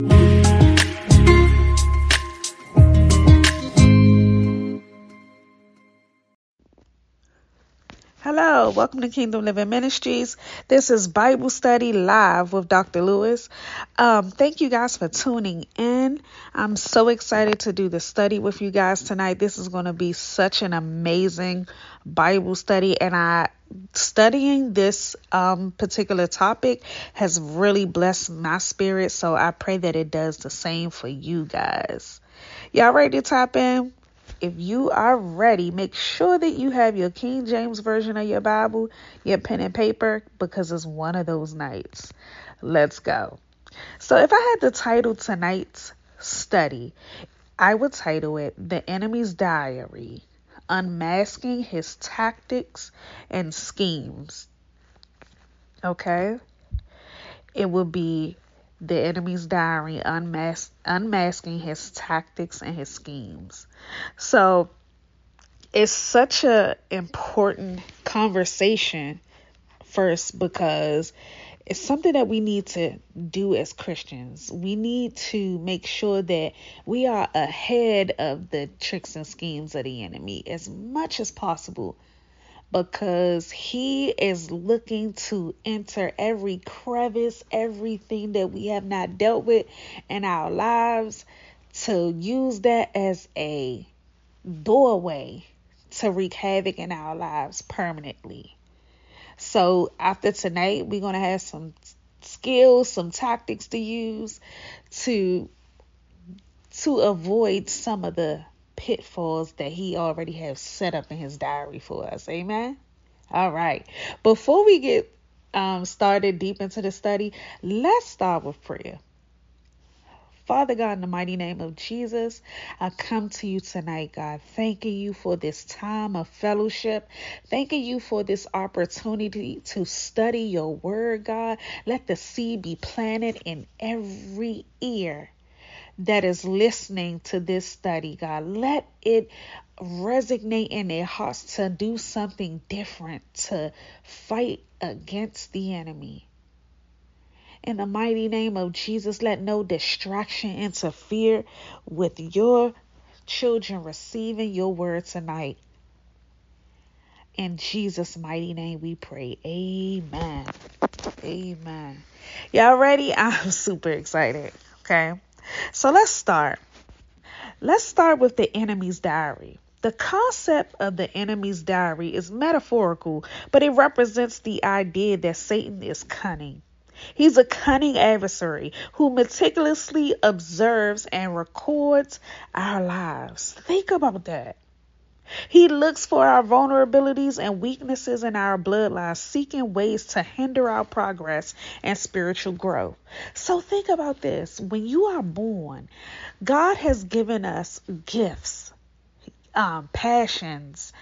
Thank you. Hello, welcome to Kingdom Living Ministries. This is Bible Study Live with Dr. Lewis. Um, thank you guys for tuning in. I'm so excited to do the study with you guys tonight. This is going to be such an amazing Bible study, and I studying this um, particular topic has really blessed my spirit. So I pray that it does the same for you guys. Y'all ready to tap in? If you are ready, make sure that you have your King James Version of your Bible, your pen and paper, because it's one of those nights. Let's go. So, if I had to title tonight's study, I would title it The Enemy's Diary Unmasking His Tactics and Schemes. Okay? It would be the enemy's diary, unmas- unmasking his tactics and his schemes. So it's such a important conversation first because it's something that we need to do as Christians. We need to make sure that we are ahead of the tricks and schemes of the enemy as much as possible because he is looking to enter every crevice, everything that we have not dealt with in our lives, to use that as a doorway to wreak havoc in our lives permanently. So, after tonight, we're going to have some skills, some tactics to use to to avoid some of the pitfalls that he already has set up in his diary for us. Amen. All right. Before we get um, started deep into the study, let's start with prayer. Father God, in the mighty name of Jesus, I come to you tonight, God, thanking you for this time of fellowship, thanking you for this opportunity to study your word, God. Let the seed be planted in every ear that is listening to this study, God. Let it resonate in their hearts to do something different, to fight against the enemy. In the mighty name of Jesus, let no distraction interfere with your children receiving your word tonight. In Jesus' mighty name we pray. Amen. Amen. Y'all ready? I'm super excited. Okay. So let's start. Let's start with the enemy's diary. The concept of the enemy's diary is metaphorical, but it represents the idea that Satan is cunning. He's a cunning adversary who meticulously observes and records our lives. Think about that. He looks for our vulnerabilities and weaknesses in our bloodline, seeking ways to hinder our progress and spiritual growth. So think about this. When you are born, God has given us gifts, um, passions,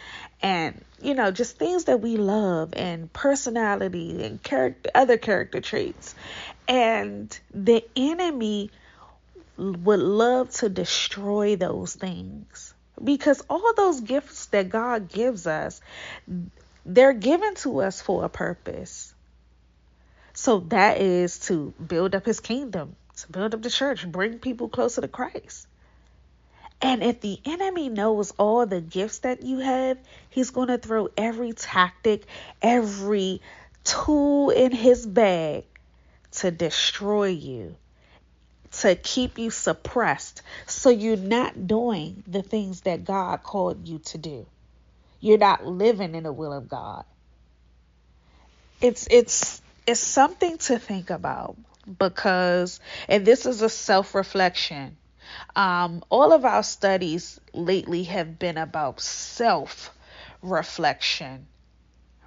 and you know just things that we love and personality and character other character traits and the enemy would love to destroy those things because all those gifts that God gives us, they're given to us for a purpose. So that is to build up his kingdom, to build up the church, bring people closer to Christ. And if the enemy knows all the gifts that you have, he's going to throw every tactic, every tool in his bag to destroy you to keep you suppressed so you're not doing the things that God called you to do. You're not living in the will of God. It's it's it's something to think about because and this is a self-reflection. Um, all of our studies lately have been about self reflection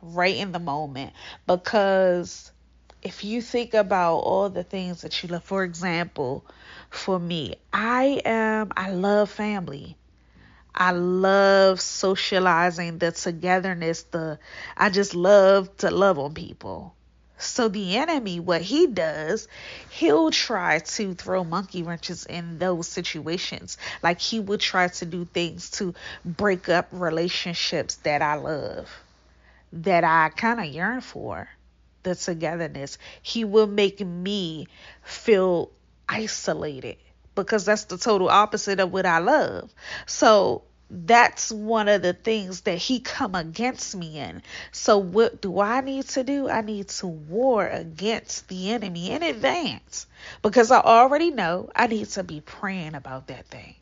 right in the moment because if you think about all the things that you love, for example, for me, I am, I love family. I love socializing, the togetherness, the, I just love to love on people. So the enemy, what he does, he'll try to throw monkey wrenches in those situations. Like he will try to do things to break up relationships that I love, that I kind of yearn for the togetherness. He will make me feel isolated because that's the total opposite of what I love. So that's one of the things that he come against me in. So what do I need to do? I need to war against the enemy in advance because I already know I need to be praying about that thing.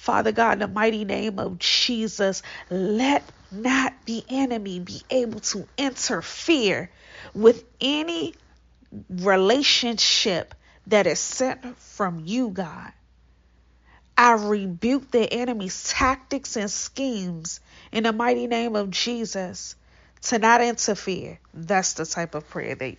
Father God, in the mighty name of Jesus, let not the enemy be able to interfere with any relationship that is sent from you, God. I rebuke the enemy's tactics and schemes in the mighty name of Jesus to not interfere. That's the type of prayer that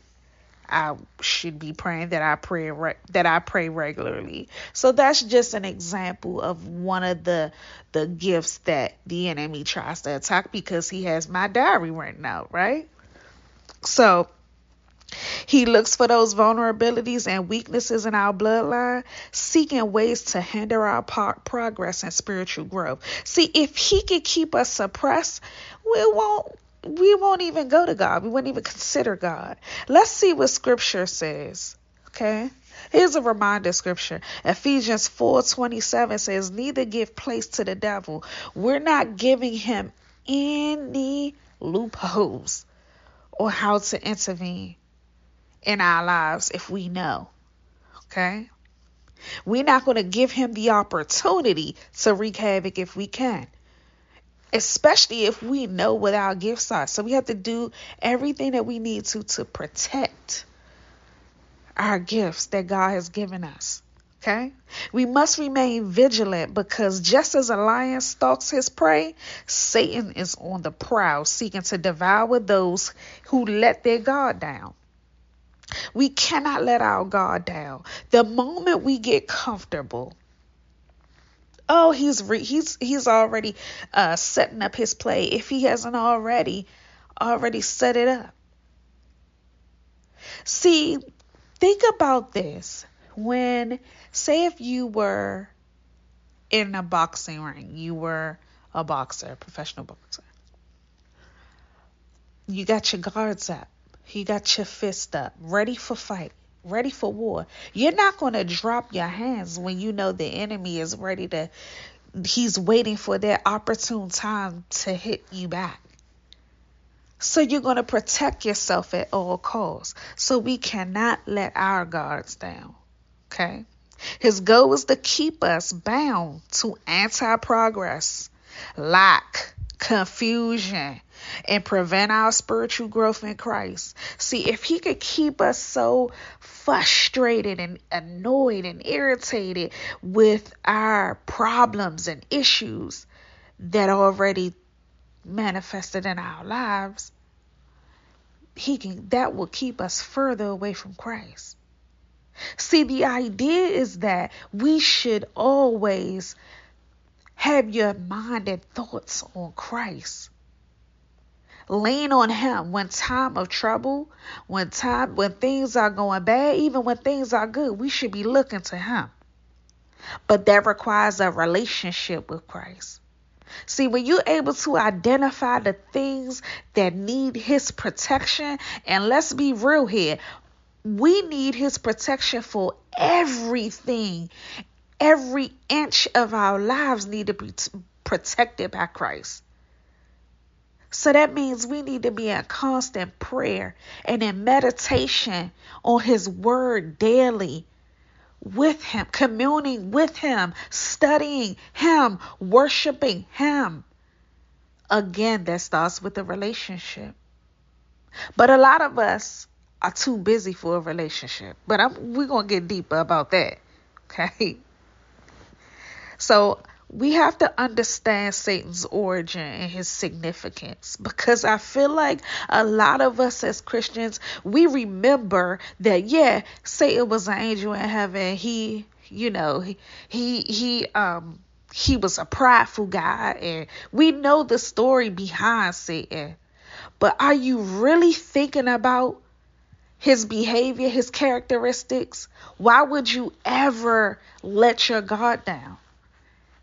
I should be praying that I pray that I pray regularly. So that's just an example of one of the the gifts that the enemy tries to attack because he has my diary written out, right? So he looks for those vulnerabilities and weaknesses in our bloodline, seeking ways to hinder our progress and spiritual growth. See, if he could keep us suppressed, we won't we won't even go to God. We wouldn't even consider God. Let's see what scripture says. Okay? Here's a reminder scripture. Ephesians 4:27 says, "Neither give place to the devil." We're not giving him any loopholes or how to intervene in our lives if we know. Okay? We're not going to give him the opportunity to wreak havoc if we can, especially if we know what our gifts are. So we have to do everything that we need to to protect our gifts that God has given us. Okay? We must remain vigilant because just as a lion stalks his prey, Satan is on the prowl seeking to devour those who let their guard down. We cannot let our guard down. The moment we get comfortable, oh, he's re- he's he's already uh, setting up his play. If he hasn't already already set it up. See, think about this. When say if you were in a boxing ring, you were a boxer, a professional boxer. You got your guards up. You got your fist up, ready for fight, ready for war. You're not going to drop your hands when you know the enemy is ready to, he's waiting for that opportune time to hit you back. So you're going to protect yourself at all costs. So we cannot let our guards down. Okay? His goal is to keep us bound to anti progress, lack, confusion, and prevent our spiritual growth in Christ. See, if He could keep us so frustrated and annoyed and irritated with our problems and issues that already manifested in our lives, he can that will keep us further away from Christ. See, the idea is that we should always have your mind and thoughts on Christ. Lean on him when time of trouble, when time when things are going bad, even when things are good, we should be looking to him. But that requires a relationship with Christ. See, when you're able to identify the things that need his protection, and let's be real here, we need his protection for everything. Every inch of our lives need to be protected by Christ. So that means we need to be in constant prayer and in meditation on His Word daily with Him, communing with Him, studying Him, worshiping Him. Again, that starts with a relationship. But a lot of us are too busy for a relationship. But I'm, we're going to get deeper about that. Okay. So we have to understand Satan's origin and his significance because I feel like a lot of us as Christians, we remember that, yeah, Satan was an angel in heaven. He, you know, he, he, he, um, he was a prideful guy and we know the story behind Satan. But are you really thinking about his behavior, his characteristics? Why would you ever let your guard down?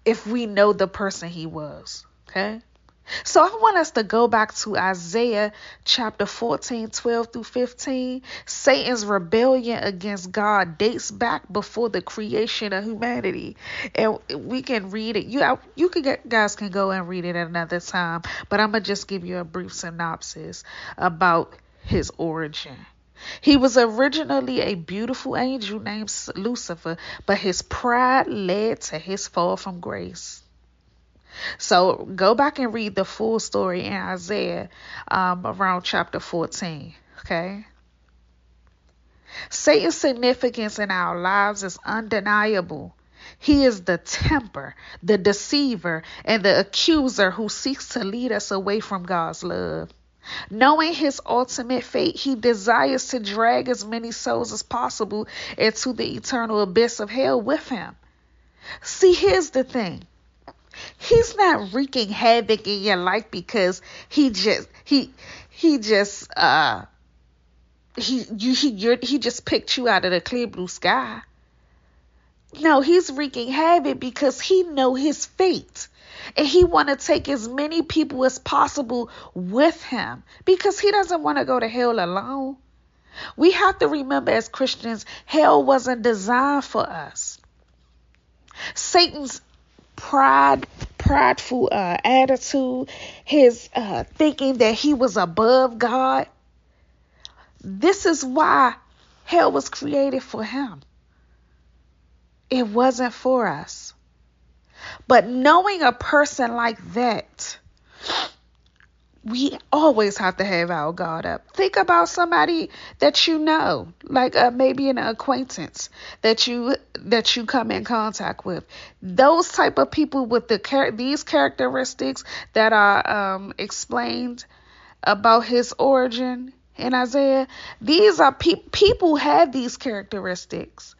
If we know the person he was. Okay? So I want us to go back to Isaiah chapter 14, 12 through 15. Satan's rebellion against God dates back before the creation of humanity. And we can read it. You you can get guys can go and read it another time, but I'm going to just give you a brief synopsis about his origin. He was originally a beautiful angel named Lucifer, but his pride led to his fall from grace. So go back and read the full story in Isaiah um, around chapter 14. Okay. Satan's significance in our lives is undeniable. He is the temper, the deceiver, and the accuser who seeks to lead us away from God's love. Knowing his ultimate fate, he desires to drag as many souls as possible into the eternal abyss of hell with him. See, here's the thing. He's not wreaking havoc in your life because he just he he just uh he you he he just picked you out of the clear blue sky. No, he's wreaking havoc because he know his fate and he want to take as many people as possible with him because he doesn't want to go to hell alone. We have to remember as Christians, hell wasn't designed for us. Satan's pride, prideful uh, attitude, his uh, thinking that he was above God. This is why hell was created for him. It wasn't for us. But knowing a person like that, we always have to have our guard up. Think about somebody that you know, like uh, maybe an acquaintance that you that you come in contact with. Those type of people with the char- these characteristics that are um, explained about his origin in Isaiah. These are pe- people have these characteristics,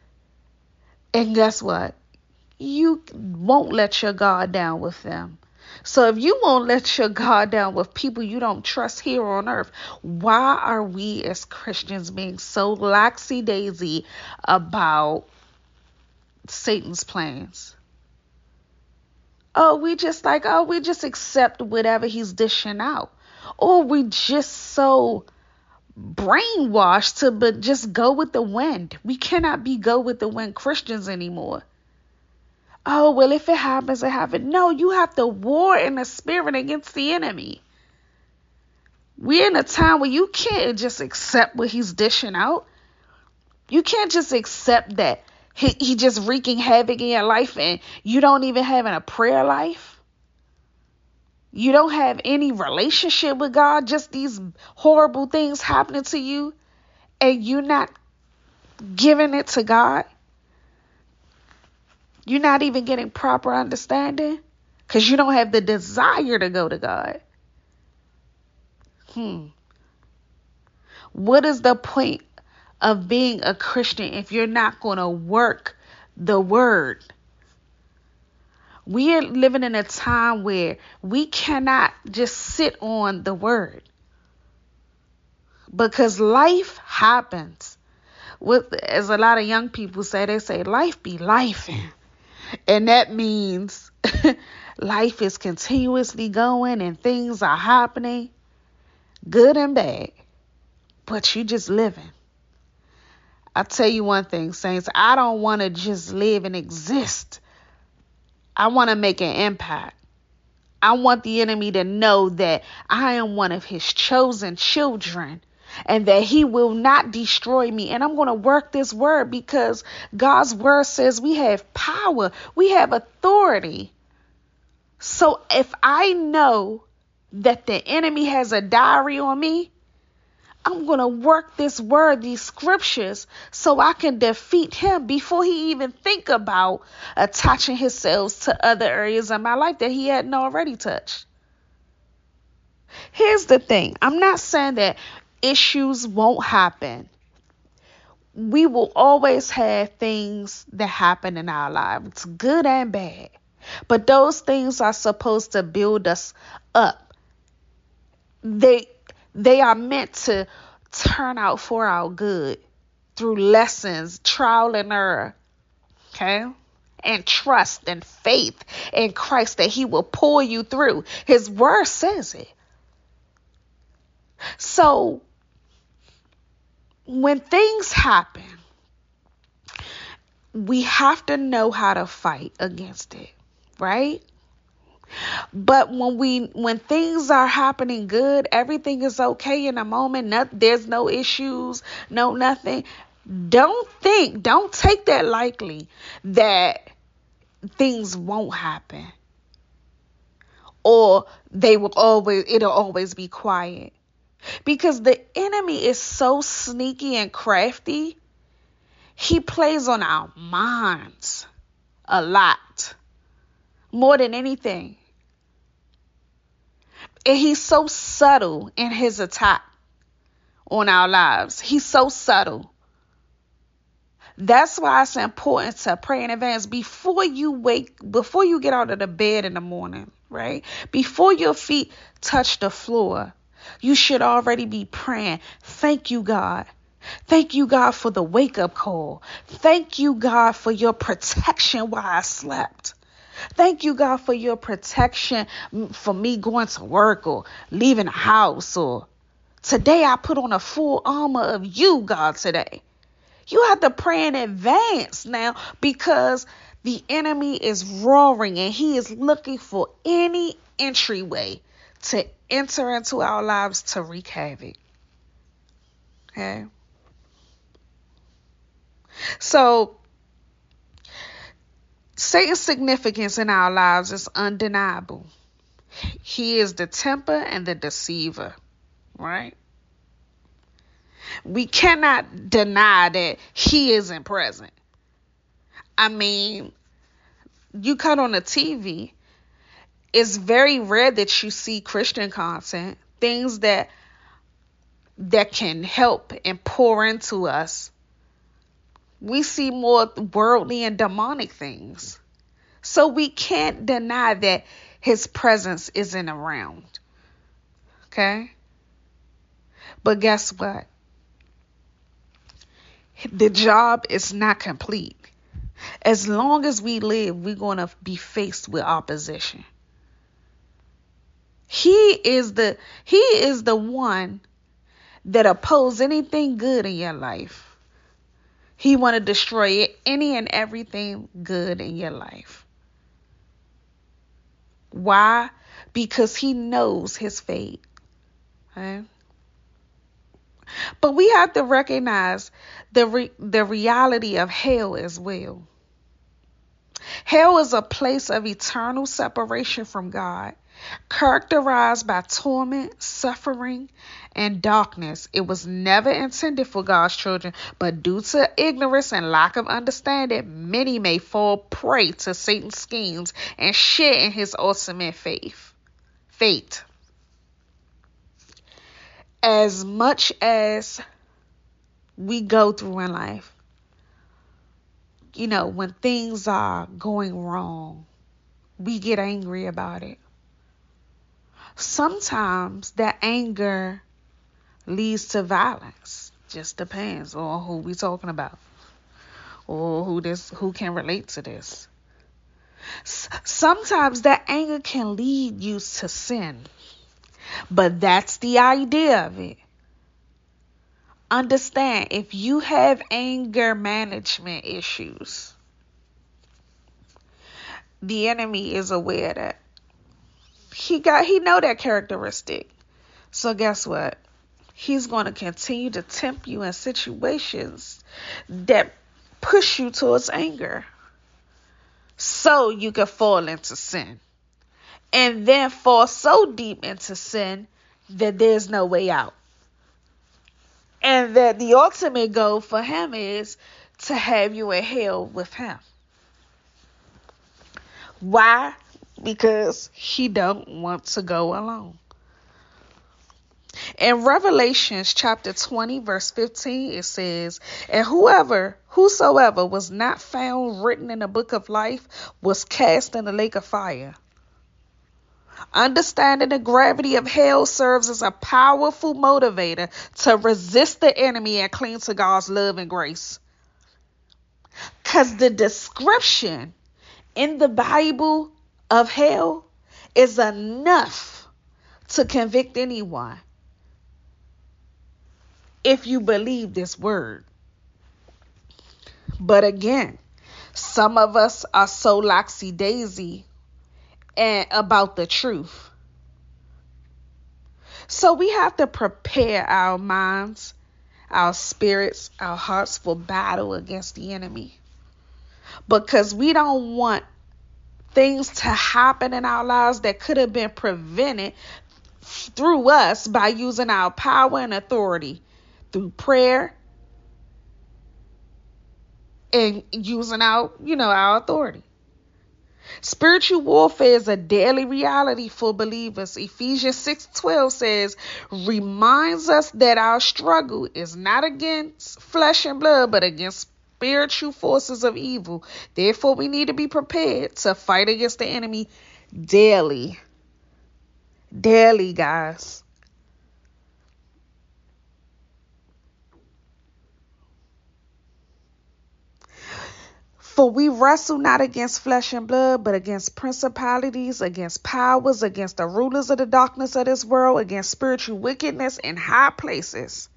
and guess what? You won't let your guard down with them. So if you won't let your guard down with people you don't trust here on earth, why are we as Christians being so laxy daisy about Satan's plans? Oh, we just like, oh, we just accept whatever he's dishing out. Or we just so brainwashed to but just go with the wind. We cannot be go with the wind Christians anymore oh, well, if it happens, it happens. No, you have to war in the spirit against the enemy. We're in a time where you can't just accept what he's dishing out. You can't just accept that he, he just wreaking havoc in your life and you don't even having a prayer life. You don't have any relationship with God, just these horrible things happening to you, and you're not giving it to God. You're not even getting proper understanding because you don't have the desire to go to God. Hmm. What is the point of being a Christian if you're not going to work the word? We are living in a time where we cannot just sit on the word because life happens. With as a lot of young people say, they say life be life. And that means life is continuously going and things are happening, good and bad, but you just living. I'll tell you one thing, Saints, I don't want to just live and exist. I want to make an impact. I want the enemy to know that I am one of his chosen children and that he will not destroy me. And I'm going to work this word because God's word says we have power, we have authority. So if I know that the enemy has a diary on me, I'm going to work this word, these scriptures, so I can defeat him before he even think about attaching himself to other areas of my life that he hadn't already touched. Here's the thing. I'm not saying that issues won't happen. We will always have things that happen in our lives, good and bad. But those things are supposed to build us up. They they are meant to turn out for our good through lessons, trial and error. Okay? and trust and faith in Christ that He will pull you through. His word says it. So, when things happen, we have to know how to fight against it, right? But when we when things are happening good, everything is okay in a moment. There's no issues, no nothing. Don't think, don't take that lightly that things won't happen. Or they will always it'll always be quiet. Because the enemy is so sneaky and crafty. He plays on our minds a lot. More than anything. And he's so subtle in his attack on our lives. He's so subtle. That's why it's important to pray in advance before you wake, before you get out of the bed in the morning, right? Before your feet touch the floor, you should already be praying. Thank you, God. Thank you, God, for the wake up call. Thank you, God, for your protection while I slept. Thank you, God, for your protection for me going to work or leaving the house or today I put on a full armor of you, God, today. You have to pray in advance now because the enemy is roaring and he is looking for any entryway to enter into our lives to wreak havoc. Okay? So, Satan's significance in our lives is undeniable. He is the temper and the deceiver, right? we cannot deny that he isn't present. I mean, you cut on the TV, it's very rare that you see Christian content, things that that can help and pour into us. We see more worldly and demonic things. So we can't deny that his presence isn't around. Okay? But guess what? the job is not complete. As long as we live, we're going to be faced with opposition. He is the he is the one that oppose anything good in your life. He want to destroy any and everything good in your life. Why? Because he knows his fate. But we have to recognize the re- the reality of hell as well. Hell is a place of eternal separation from God, characterized by torment, suffering, and darkness. It was never intended for God's children, but due to ignorance and lack of understanding, many may fall prey to Satan's schemes and share in his ultimate faith. Fate as much as we go through in life, you know, when things are going wrong, we get angry about it. Sometimes that anger leads to violence. Just depends on who we talking about or who this who can relate to this. Sometimes that anger can lead you to sin. But that's the idea of it. Understand if you have anger management issues, the enemy is aware that he got he know that characteristic. So guess what? He's going to continue to tempt you in situations that push you towards anger. So you can fall into sin and then fall so deep into sin that there's no way out. And that the ultimate goal for him is to have you in hell with him. Why? Because he don't want to go alone. In Revelations chapter 20, verse 15, it says, And whoever, whosoever was not found written in the book of life was cast in the lake of fire. Understanding the gravity of hell serves as a powerful motivator to resist the enemy and cling to God's love and grace. Because the description in the Bible of hell is enough to convict anyone if you believe this word. But again, some of us are so laxy daisy and about the truth. So we have to prepare our minds, our spirits, our hearts for battle against the enemy. Because we don't want things to happen in our lives that could have been prevented through us by using our power and authority through prayer and using our, you know, our authority. Spiritual warfare is a daily reality for believers. Ephesians 6:12 says, reminds us that our struggle is not against flesh and blood, but against spiritual forces of evil. Therefore, we need to be prepared to fight against the enemy daily. Daily, guys. For we wrestle not against flesh and blood, but against principalities, against powers, against the rulers of the darkness of this world, against spiritual wickedness in high places.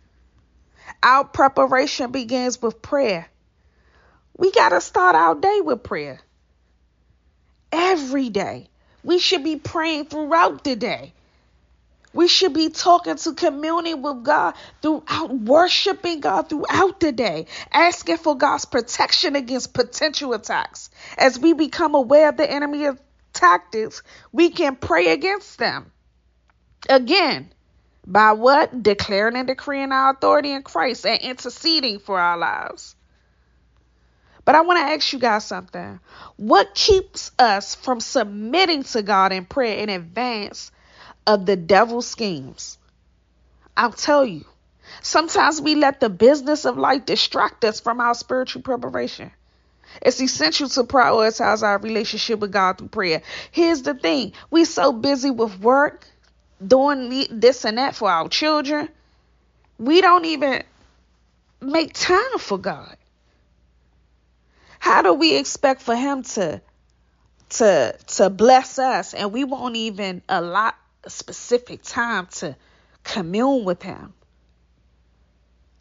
Our preparation begins with prayer. We got to start our day with prayer. Every day. We should be praying throughout the day. We should be talking to communing with God throughout, worshiping God throughout the day, asking for God's protection against potential attacks. As we become aware of the enemy tactics, we can pray against them. Again, by what? Declaring and decreeing our authority in Christ and interceding for our lives. But I want to ask you guys something. What keeps us from submitting to God in prayer in advance of the devil's schemes. I'll tell you, sometimes we let the business of life distract us from our spiritual preparation. It's essential to prioritize our relationship with God through prayer. Here's the thing we're so busy with work, doing this and that for our children, we don't even make time for God. How do we expect for Him to to to bless us and we won't even allot a specific time to commune with Him,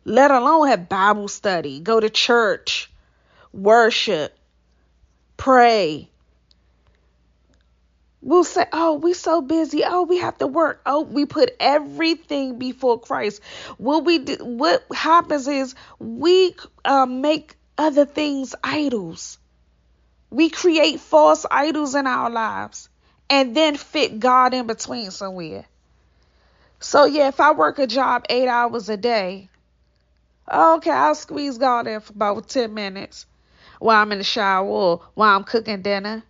let alone have Bible study, go to church, worship, pray. We'll say, oh, we so busy. Oh, we have to work. Oh, we put everything before Christ. What we do, what happens is we uh, make other things idols. We create false idols in our lives and then fit God in between somewhere. So yeah, if I work a job eight hours a day, okay, I'll squeeze God in for about ten minutes while I'm in the shower or while I'm cooking dinner.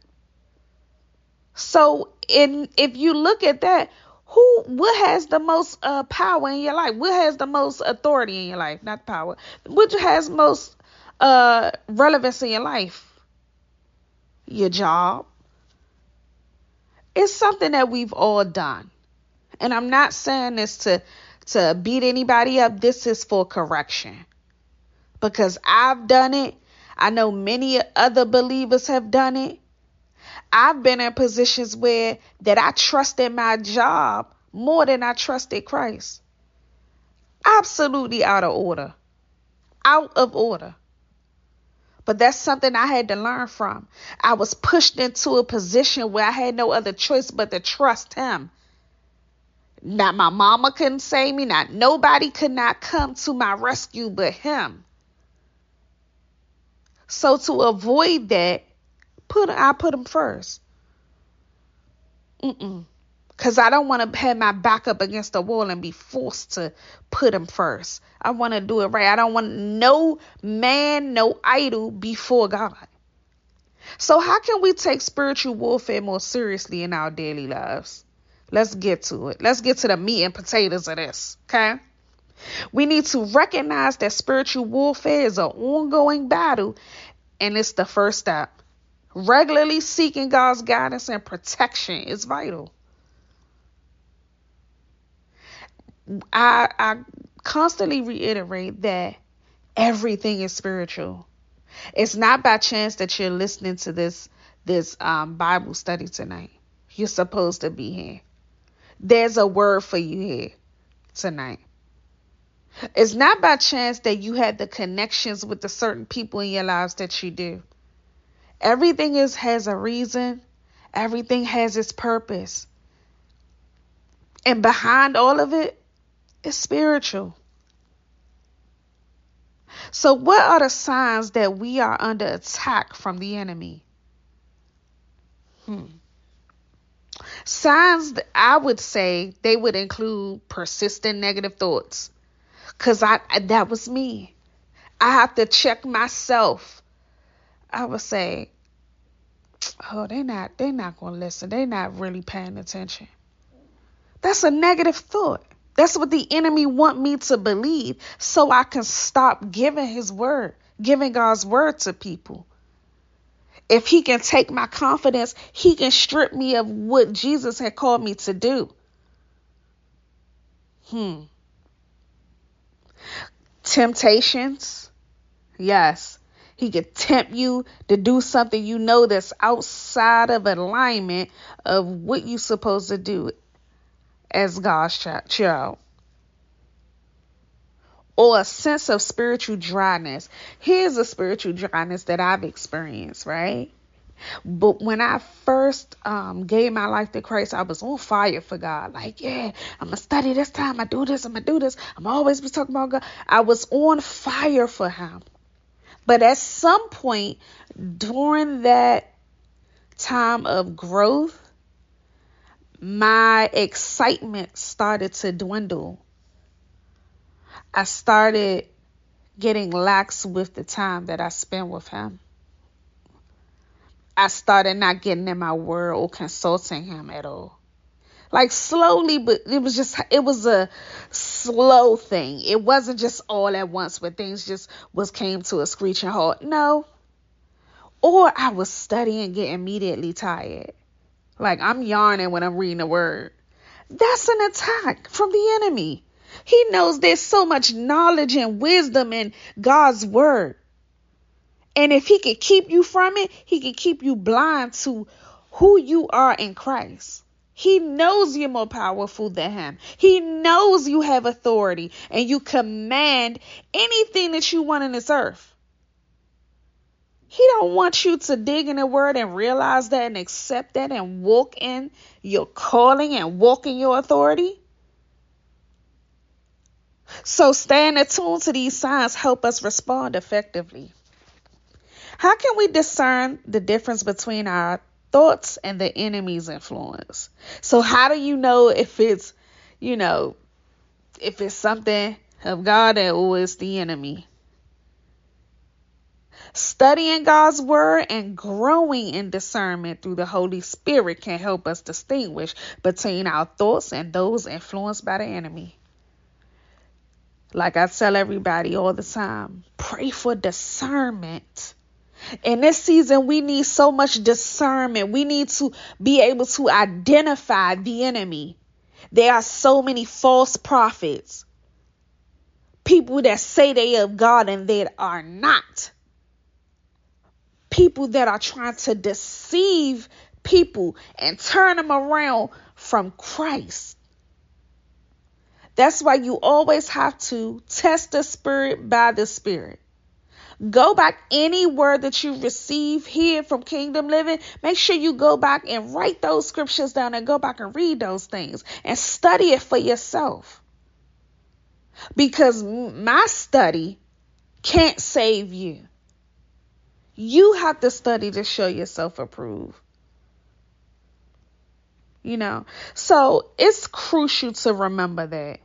So in if you look at that, who what has the most uh, power in your life? What has the most authority in your life? Not power. What has most uh relevance in your life? Your job, it's something that we've all done. And I'm not saying this to to beat anybody up. This is for correction. Because I've done it. I know many other believers have done it. I've been in positions where that I trusted my job more than I trusted Christ. Absolutely out of order. Out of order. But that's something I had to learn from. I was pushed into a position where I had no other choice but to trust him. Not my mama couldn't save me, not nobody could not come to my rescue but him. So to avoid that, put I put him first. Mm-mm. Cause I don't want to have my back up against the wall and be forced to put him first. I want to do it right. I don't want no man, no idol before God. So how can we take spiritual warfare more seriously in our daily lives? Let's get to it. Let's get to the meat and potatoes of this. Okay. We need to recognize that spiritual warfare is an ongoing battle, and it's the first step. Regularly seeking God's guidance and protection is vital. I I constantly reiterate that everything is spiritual. It's not by chance that you're listening to this this um, Bible study tonight. You're supposed to be here. There's a word for you here tonight. It's not by chance that you had the connections with the certain people in your lives that you do. Everything is has a reason. Everything has its purpose. And behind all of it is spiritual. So, what are the signs that we are under attack from the enemy? Hmm. Signs that I would say they would include persistent negative thoughts. Cause I that was me. I have to check myself. I would say, oh, they're not they're not gonna listen. They're not really paying attention. That's a negative thought. That's what the enemy want me to believe so I can stop giving his word, giving God's word to people. If he can take my confidence, he can strip me of what Jesus had called me to do. Hmm. Temptations. Yes. He could tempt you to do something you know that's outside of alignment of what you're supposed to do as God's child. Or a sense of spiritual dryness. Here's a spiritual dryness that I've experienced, right? But when I first um, gave my life to Christ, I was on fire for God. Like, yeah, I'm gonna study this time. I do this. I'm gonna do this. I'm always be talking about God. I was on fire for Him. But at some point during that time of growth, my excitement started to dwindle. I started getting lax with the time that I spent with him. I started not getting in my word or consulting him at all. Like slowly, but it was just it was a slow thing. It wasn't just all at once where things just was came to a screeching halt. No. Or I was studying, get immediately tired. Like I'm yarning when I'm reading the word. That's an attack from the enemy. He knows there's so much knowledge and wisdom in God's word. And if he could keep you from it, he could keep you blind to who you are in Christ. He knows you're more powerful than him. He knows you have authority and you command anything that you want in this earth. He don't want you to dig in the word and realize that and accept that and walk in your calling and walk in your authority. So staying attuned to these signs help us respond effectively. How can we discern the difference between our thoughts and the enemy's influence? So how do you know if it's, you know, if it's something of God or it's the enemy? Studying God's word and growing in discernment through the Holy Spirit can help us distinguish between our thoughts and those influenced by the enemy. Like I tell everybody all the time, pray for discernment. In this season, we need so much discernment. We need to be able to identify the enemy. There are so many false prophets, people that say they of God and they are not people that are trying to deceive people and turn them around from Christ. That's why you always have to test the spirit by the spirit. Go back any word that you receive here from Kingdom Living. Make sure you go back and write those scriptures down and go back and read those things and study it for yourself. Because my study can't save you. You have to study to show yourself approved. You know, so it's crucial to remember that.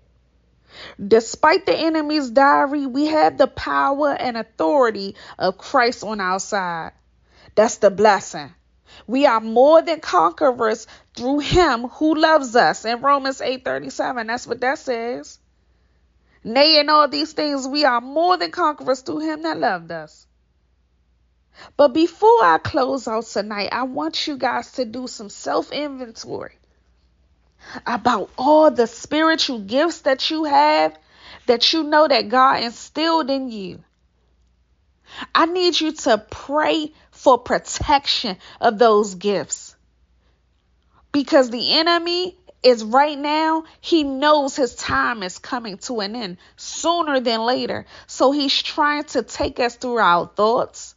Despite the enemy's diary, we have the power and authority of Christ on our side. That's the blessing. We are more than conquerors through him who loves us. In Romans 8:37, that's what that says. Nay, in all these things, we are more than conquerors through him that loved us. But before I close out tonight, I want you guys to do some self inventory about all the spiritual gifts that you have that you know that God instilled in you. I need you to pray for protection of those gifts. Because the enemy is right now, he knows his time is coming to an end sooner than later. So he's trying to take us through our thoughts.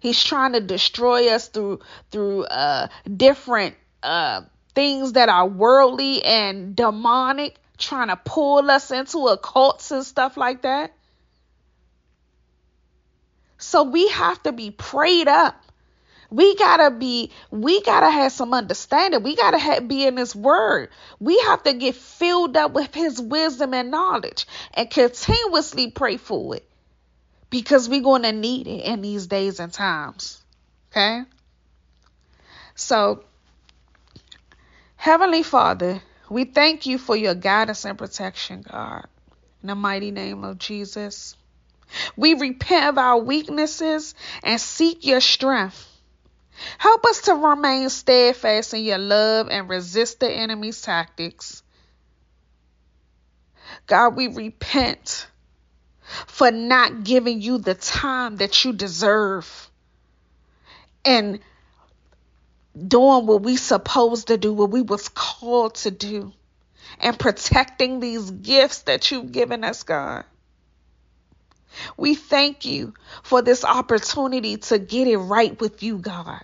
He's trying to destroy us through through uh different uh things that are worldly and demonic, trying to pull us into occults and stuff like that. So we have to be prayed up. We gotta be, we gotta have some understanding. We gotta have, be in His Word. We have to get filled up with His wisdom and knowledge and continuously pray for it because we're going to need it in these days and times. Okay? So, Heavenly Father, we thank you for your guidance and protection, God. In the mighty name of Jesus. We repent of our weaknesses and seek your strength. Help us to remain steadfast in your love and resist the enemy's tactics. God, we repent for not giving you the time that you deserve and doing what we supposed to do, what we was called to do, and protecting these gifts that you've given us, God. We thank you for this opportunity to get it right with you, God.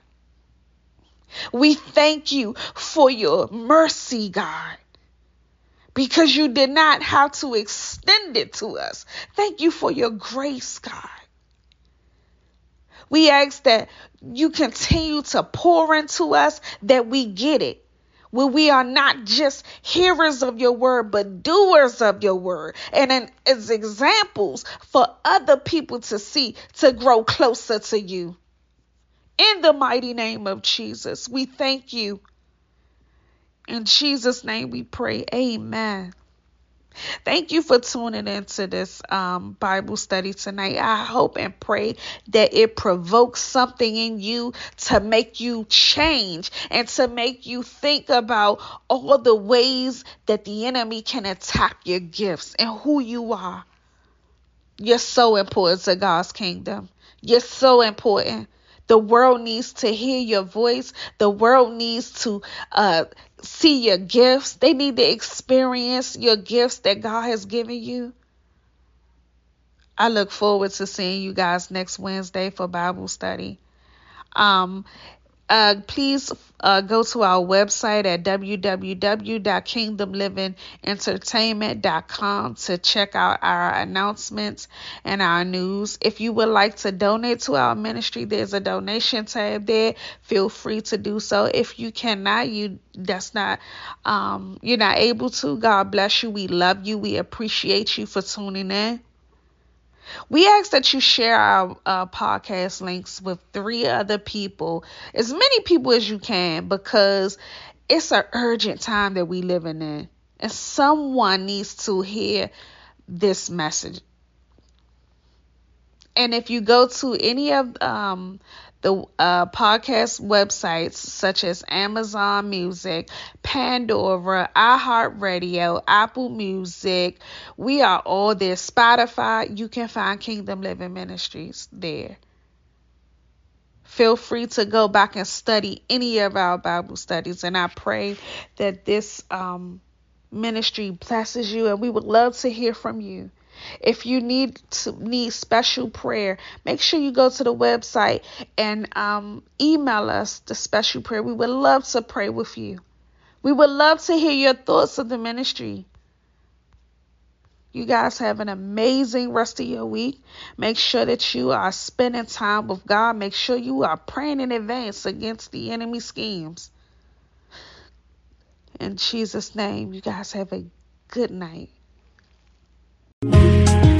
We thank you for your mercy, God, because you did not have to extend it to us. Thank you for your grace, God. We ask that you continue to pour into us, that we get it. Where we are not just hearers of your word, but doers of your word. And as examples for other people to see to grow closer to you. In the mighty name of Jesus, we thank you. In Jesus' name we pray. Amen. Thank you for tuning into this um, Bible study tonight. I hope and pray that it provokes something in you to make you change and to make you think about all the ways that the enemy can attack your gifts and who you are. You're so important to God's kingdom. You're so important. The world needs to hear your voice. The world needs to uh, see your gifts. They need to experience your gifts that God has given you. I look forward to seeing you guys next Wednesday for Bible study. Um, uh, please uh, go to our website at www.kingdomlivingentertainment.com to check out our announcements and our news. If you would like to donate to our ministry, there's a donation tab there. Feel free to do so. If you cannot, you that's not um, you're not able to. God bless you. We love you. We appreciate you for tuning in. We ask that you share our uh, podcast links with three other people, as many people as you can, because it's an urgent time that we living in, and someone needs to hear this message. And if you go to any of um, the uh, podcast websites such as Amazon Music, Pandora, iHeartRadio, Apple Music. We are all there. Spotify, you can find Kingdom Living Ministries there. Feel free to go back and study any of our Bible studies, and I pray that this um, ministry blesses you, and we would love to hear from you. If you need to need special prayer, make sure you go to the website and um, email us the special prayer. We would love to pray with you. We would love to hear your thoughts of the ministry. You guys have an amazing rest of your week. Make sure that you are spending time with God. Make sure you are praying in advance against the enemy schemes. In Jesus' name, you guys have a good night. Thank you.